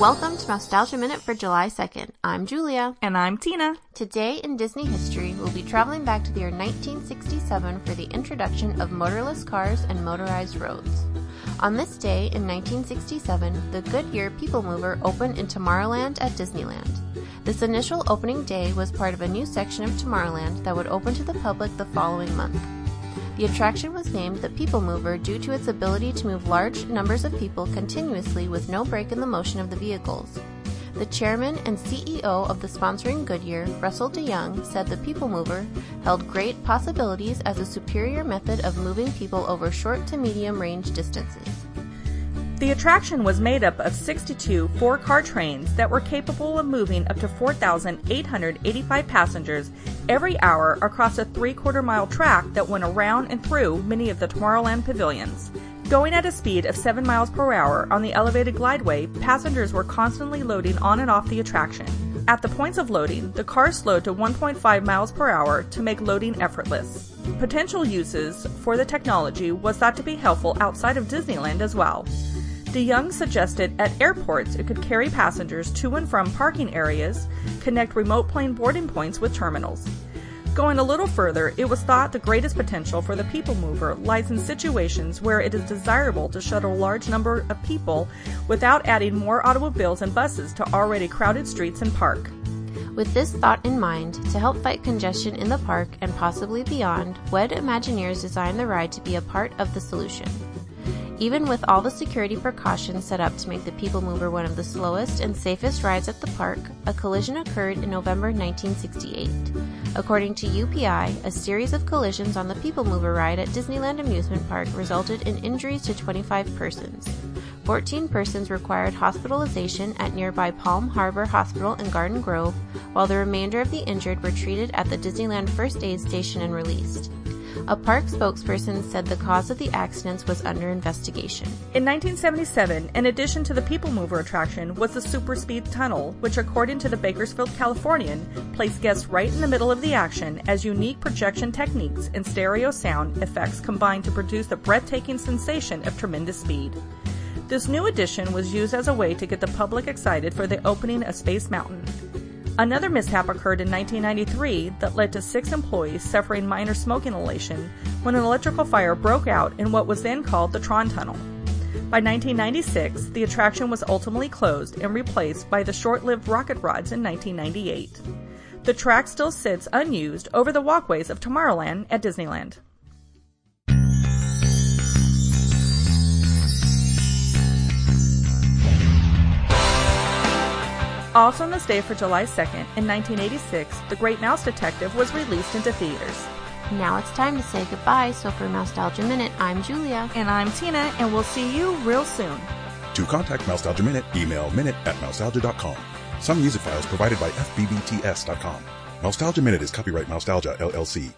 Welcome to Mousetalgia Minute for July 2nd. I'm Julia. And I'm Tina. Today in Disney history, we'll be traveling back to the year 1967 for the introduction of motorless cars and motorized roads. On this day in 1967, the Goodyear People Mover opened in Tomorrowland at Disneyland. This initial opening day was part of a new section of Tomorrowland that would open to the public the following month. The attraction was named the People Mover due to its ability to move large numbers of people continuously with no break in the motion of the vehicles. The chairman and CEO of the sponsoring Goodyear, Russell DeYoung, said the People Mover held great possibilities as a superior method of moving people over short to medium range distances. The attraction was made up of 62 four car trains that were capable of moving up to 4,885 passengers every hour across a three quarter mile track that went around and through many of the Tomorrowland pavilions. Going at a speed of 7 miles per hour on the elevated glideway, passengers were constantly loading on and off the attraction. At the points of loading, the cars slowed to 1.5 miles per hour to make loading effortless. Potential uses for the technology was thought to be helpful outside of Disneyland as well. DeYoung suggested at airports it could carry passengers to and from parking areas, connect remote plane boarding points with terminals. Going a little further, it was thought the greatest potential for the People Mover lies in situations where it is desirable to shuttle a large number of people without adding more automobiles and buses to already crowded streets and park. With this thought in mind, to help fight congestion in the park and possibly beyond, WED Imagineers designed the ride to be a part of the solution. Even with all the security precautions set up to make the People Mover one of the slowest and safest rides at the park, a collision occurred in November 1968. According to UPI, a series of collisions on the People Mover ride at Disneyland Amusement Park resulted in injuries to 25 persons. 14 persons required hospitalization at nearby Palm Harbor Hospital in Garden Grove, while the remainder of the injured were treated at the Disneyland First Aid Station and released. A park spokesperson said the cause of the accidents was under investigation. In 1977, in addition to the People Mover attraction, was the Super Speed Tunnel, which, according to the Bakersfield Californian, placed guests right in the middle of the action as unique projection techniques and stereo sound effects combined to produce the breathtaking sensation of tremendous speed. This new addition was used as a way to get the public excited for the opening of Space Mountain. Another mishap occurred in 1993 that led to six employees suffering minor smoke inhalation when an electrical fire broke out in what was then called the Tron Tunnel. By 1996, the attraction was ultimately closed and replaced by the short lived rocket rods in 1998. The track still sits unused over the walkways of Tomorrowland at Disneyland. Also on this day for July 2nd, in 1986, The Great Mouse Detective was released into theaters. Now it's time to say goodbye, so for Mousetalgia Minute, I'm Julia. And I'm Tina, and we'll see you real soon. To contact Mousetalgia Minute, email minute at mousetalgia.com. Some music files provided by fbbts.com. Mousetalgia Minute is copyright Mousetalgia, LLC.